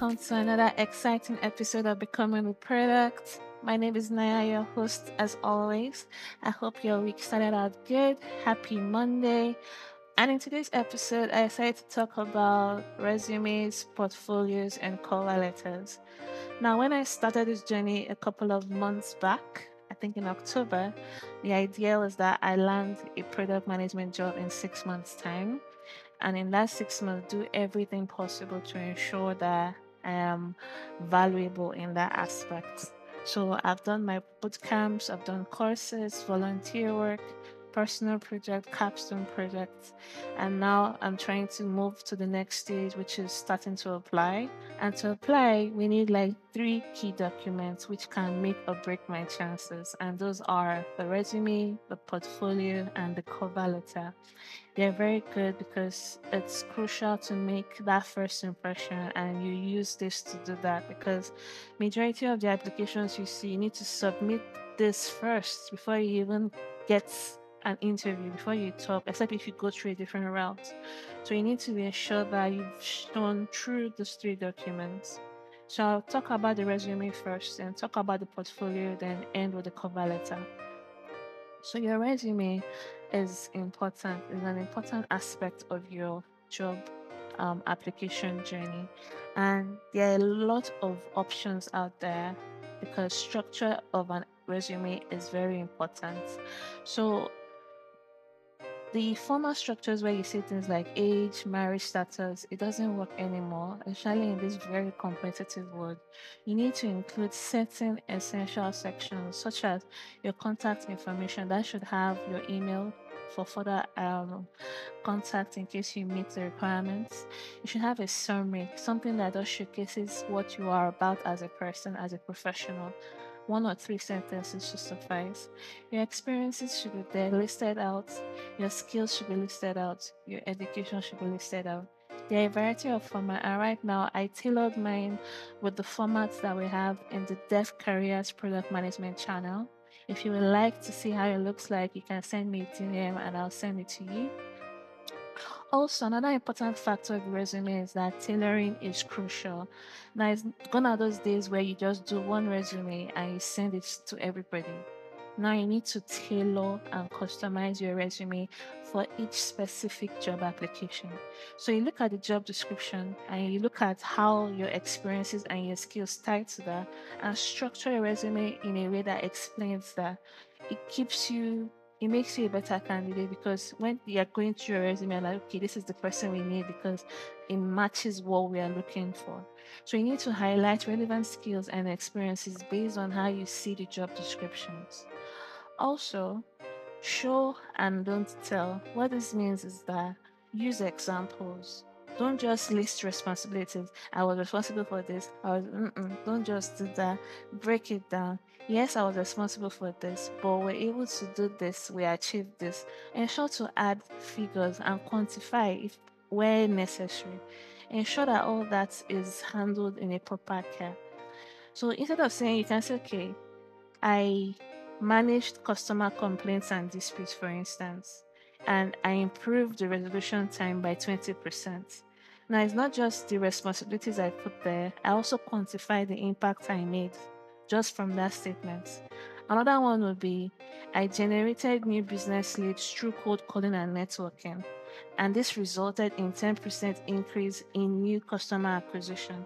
welcome to another exciting episode of Becoming a Product. My name is Naya, your host, as always. I hope your week started out good. Happy Monday. And in today's episode, I decided to talk about resumes, portfolios, and cover letters. Now, when I started this journey a couple of months back, I think in October, the idea was that I land a product management job in six months' time and in that six months do everything possible to ensure that I am valuable in that aspect. So I've done my boot camps, I've done courses, volunteer work, personal project, capstone project. and now I'm trying to move to the next stage, which is starting to apply. And to apply, we need like three key documents which can make or break my chances, and those are the resume, the portfolio, and the cover letter. They're very good because it's crucial to make that first impression, and you use this to do that because majority of the applications you see, you need to submit this first before you even get an interview before you talk, except if you go through a different route. So you need to be sure that you've shown through those three documents. So I'll talk about the resume first and talk about the portfolio, then end with the cover letter. So your resume is important, is an important aspect of your job um, application journey. And there are a lot of options out there because structure of an resume is very important. So the formal structures where you say things like age, marriage status, it doesn't work anymore, especially in this very competitive world. You need to include certain essential sections, such as your contact information that should have your email for further um, contact in case you meet the requirements. You should have a summary, something that just showcases what you are about as a person, as a professional one or three sentences should suffice. Your experiences should be there listed out, your skills should be listed out, your education should be listed out. There are a variety of formats, and right now I tailored mine with the formats that we have in the Dev Careers Product Management channel. If you would like to see how it looks like, you can send me a DM and I'll send it to you. Also, another important factor of resume is that tailoring is crucial. Now, it's gone are those days where you just do one resume and you send it to everybody. Now, you need to tailor and customize your resume for each specific job application. So, you look at the job description and you look at how your experiences and your skills tie to that and structure your resume in a way that explains that. It keeps you it makes you a better candidate because when you're going through your resume, you're like, okay, this is the person we need because it matches what we are looking for. So you need to highlight relevant skills and experiences based on how you see the job descriptions. Also, show and don't tell. What this means is that use examples. Don't just list responsibilities. I was responsible for this. I was, don't just do that. Break it down. Yes, I was responsible for this, but we're able to do this. We achieved this. Ensure to add figures and quantify if where necessary. Ensure that all that is handled in a proper care. So instead of saying, you can say, okay, I managed customer complaints and disputes, for instance, and I improved the resolution time by 20%. Now, it's not just the responsibilities I put there, I also quantify the impact I made just from that statement. Another one would be I generated new business leads through cold calling and networking, and this resulted in 10% increase in new customer acquisition.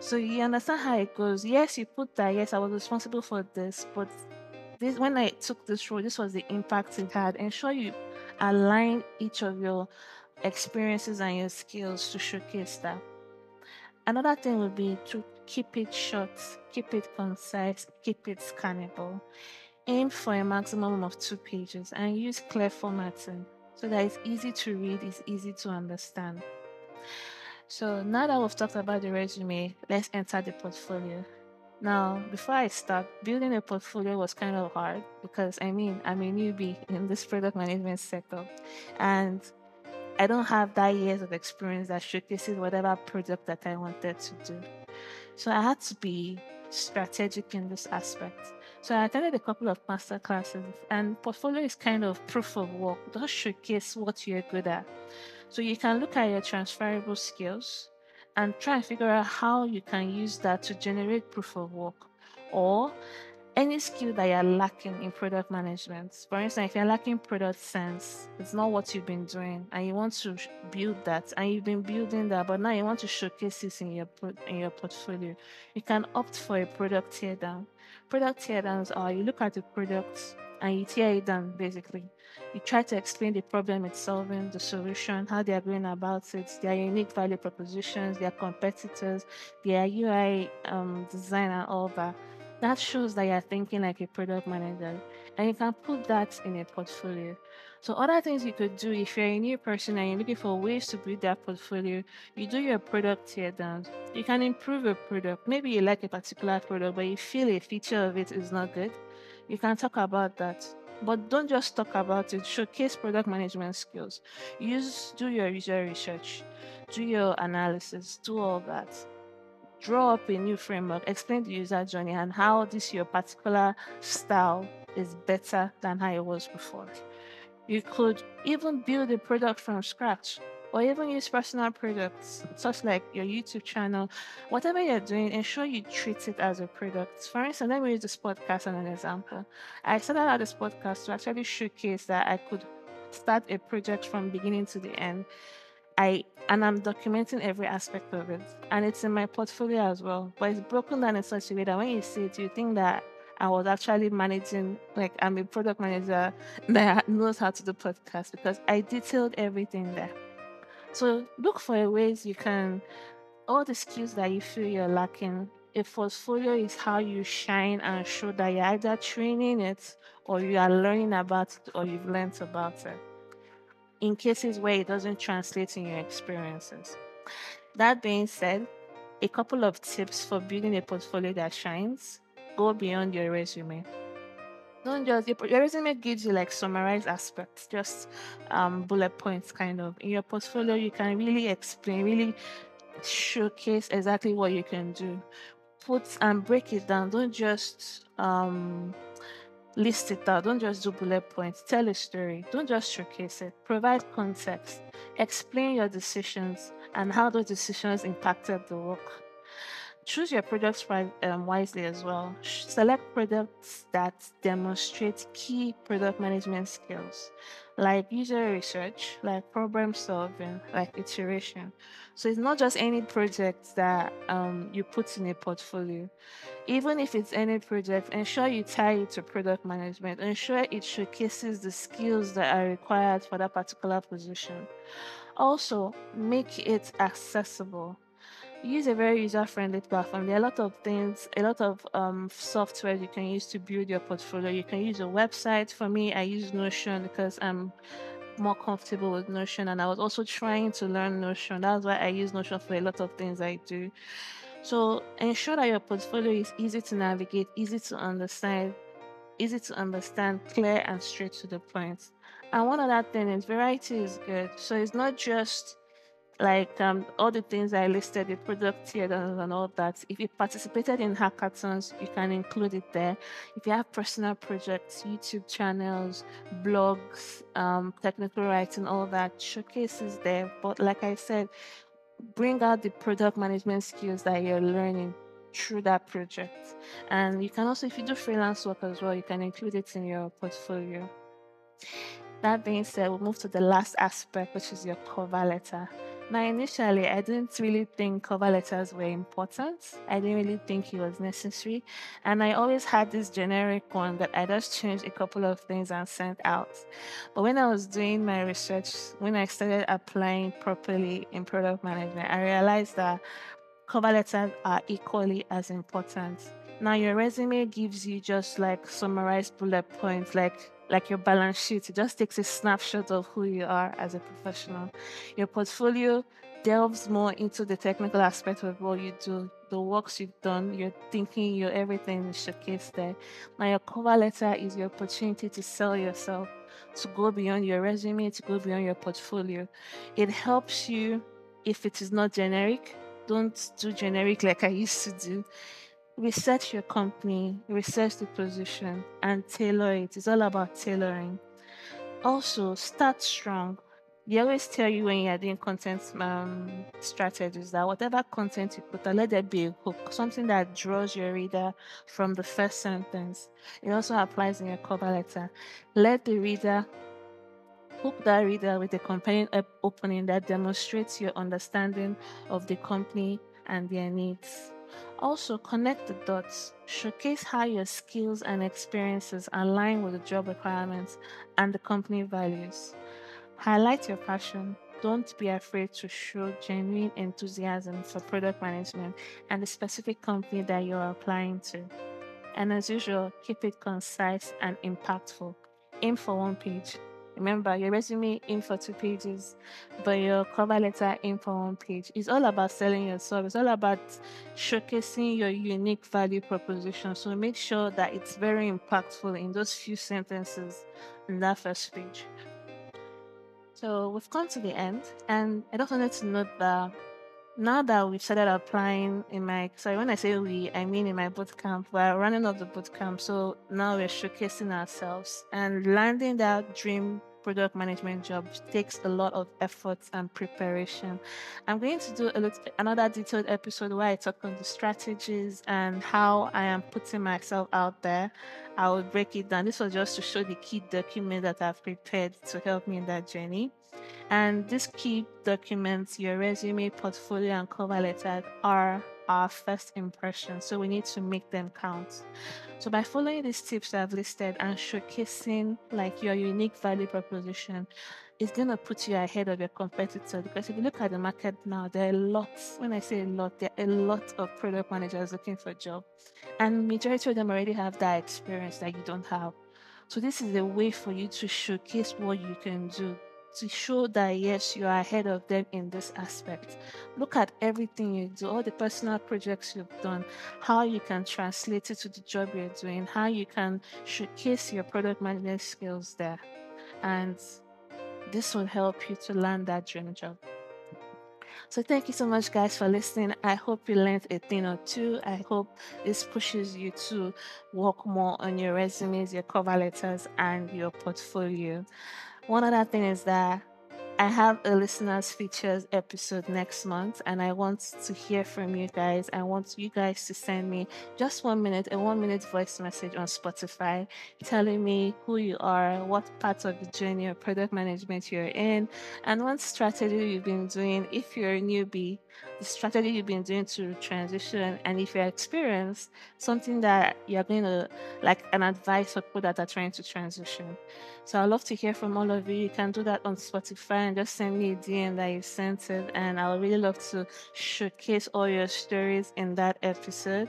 So you understand how it goes. Yes, you put that, yes, I was responsible for this, but this when I took this role, this was the impact it had. Ensure you align each of your experiences and your skills to showcase that. Another thing would be to keep it short, keep it concise, keep it scannable. Aim for a maximum of two pages and use clear formatting so that it's easy to read, it's easy to understand. So now that we've talked about the resume, let's enter the portfolio. Now, before I start, building a portfolio was kind of hard because I mean, I'm a newbie in this product management sector and I don't have that years of experience that showcases whatever project that I wanted to do. So I had to be strategic in this aspect. So I attended a couple of master classes, and portfolio is kind of proof of work. Does showcase what you're good at. So you can look at your transferable skills, and try and figure out how you can use that to generate proof of work or any skill that you're lacking in product management. For instance, if you're lacking product sense, it's not what you've been doing, and you want to build that, and you've been building that, but now you want to showcase this in your in your portfolio. You can opt for a product teardown. Product teardowns are you look at the product and you tear it down basically. You try to explain the problem it's solving, the solution, how they are going about it, their unique value propositions, their competitors, their UI um, design, and all that that shows that you're thinking like a product manager and you can put that in a portfolio. So other things you could do if you're a new person and you're looking for ways to build that portfolio, you do your product teardown. You can improve a product. Maybe you like a particular product, but you feel a feature of it is not good. You can talk about that. But don't just talk about it. Showcase product management skills. Use do your user research, do your analysis, do all that draw up a new framework, explain the user journey and how this your particular style is better than how it was before. You could even build a product from scratch or even use personal products, such like your YouTube channel. Whatever you're doing, ensure you treat it as a product. For instance, let me use this podcast as an example. I started out this podcast to actually showcase that I could start a project from beginning to the end I and I'm documenting every aspect of it, and it's in my portfolio as well. But it's broken down in such a way that when you see it, you think that I was actually managing, like I'm a product manager that knows how to do podcast because I detailed everything there. So look for ways you can, all the skills that you feel you're lacking. A portfolio is how you shine and show that you're either training it or you are learning about it or you've learned about it in cases where it doesn't translate in your experiences. That being said, a couple of tips for building a portfolio that shines go beyond your resume. Don't just your, your resume gives you like summarized aspects, just um, bullet points kind of. In your portfolio, you can really explain, really showcase exactly what you can do. Put and break it down. Don't just um, list it out. Don't just do bullet points. Tell a story. Don't just showcase it. Provide context. Explain your decisions and how those decisions impacted the work. Choose your products um, wisely as well. Select products that demonstrate key product management skills like user research, like problem solving, like iteration. So it's not just any project that um, you put in a portfolio. Even if it's any project, ensure you tie it to product management. Ensure it showcases the skills that are required for that particular position. Also, make it accessible use a very user-friendly platform. There are a lot of things, a lot of um, software you can use to build your portfolio. You can use a website. For me, I use Notion because I'm more comfortable with Notion, and I was also trying to learn Notion. That's why I use Notion for a lot of things I do. So ensure that your portfolio is easy to navigate, easy to understand, easy to understand, clear and straight to the point. And one other thing is variety is good. So it's not just like um, all the things I listed, the product here and all that. If you participated in hackathons, you can include it there. If you have personal projects, YouTube channels, blogs, um, technical writing, all that, showcases there. But like I said, bring out the product management skills that you're learning through that project. And you can also, if you do freelance work as well, you can include it in your portfolio. That being said, we'll move to the last aspect, which is your cover letter. Now, initially, I didn't really think cover letters were important. I didn't really think it was necessary. And I always had this generic one that I just changed a couple of things and sent out. But when I was doing my research, when I started applying properly in product management, I realized that cover letters are equally as important. Now, your resume gives you just like summarized bullet points, like like your balance sheet. It just takes a snapshot of who you are as a professional. Your portfolio delves more into the technical aspect of what you do, the works you've done, your thinking, your everything is showcased there. Now, your cover letter is your opportunity to sell yourself, to go beyond your resume, to go beyond your portfolio. It helps you if it is not generic. Don't do generic like I used to do research your company, research the position, and tailor it. It's all about tailoring. Also, start strong. they always tell you when you're doing content um, strategies that whatever content you put, let there be a hook, something that draws your reader from the first sentence. It also applies in your cover letter. Let the reader hook that reader with a compelling opening that demonstrates your understanding of the company and their needs. Also, connect the dots. Showcase how your skills and experiences align with the job requirements and the company values. Highlight your passion. Don't be afraid to show genuine enthusiasm for product management and the specific company that you're applying to. And as usual, keep it concise and impactful. Aim for one page. Remember, your resume in for two pages, but your cover letter in for one page. It's all about selling yourself. It's all about showcasing your unique value proposition. So make sure that it's very impactful in those few sentences in that first page. So we've come to the end, and I just wanted to note that now that we've started applying in my sorry when I say we, I mean in my bootcamp, we're running off the bootcamp. So now we're showcasing ourselves and landing that dream product management job takes a lot of effort and preparation. I'm going to do little, another detailed episode where I talk on the strategies and how I am putting myself out there. I will break it down. This was just to show the key document that I've prepared to help me in that journey. And these key documents, your resume, portfolio, and cover letter, are our first impression. So we need to make them count. So by following these tips that I've listed and showcasing like your unique value proposition, it's gonna put you ahead of your competitor because if you look at the market now, there are lots. When I say a lot, there are a lot of product managers looking for a job, and majority of them already have that experience that you don't have. So this is a way for you to showcase what you can do to show that yes, you are ahead of them in this aspect. Look at everything you do, all the personal projects you've done, how you can translate it to the job you're doing, how you can showcase your product management skills there. And this will help you to land that dream job. So thank you so much, guys, for listening. I hope you learned a thing or two. I hope this pushes you to work more on your resumes, your cover letters, and your portfolio. One other thing is that I have a listeners features episode next month, and I want to hear from you guys. I want you guys to send me just one minute, a one minute voice message on Spotify telling me who you are, what part of the journey of product management you're in, and what strategy you've been doing if you're a newbie, the strategy you've been doing to transition, and if you're experienced, something that you're going to like an advice for people that are trying to transition. So I'd love to hear from all of you. You can do that on Spotify and just send me a DM that you sent it. And I would really love to showcase all your stories in that episode.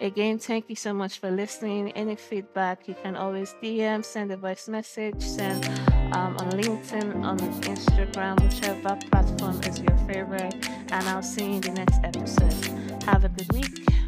Again, thank you so much for listening. Any feedback, you can always DM, send a voice message, send um, on LinkedIn, on Instagram, whichever platform is your favorite. And I'll see you in the next episode. Have a good week.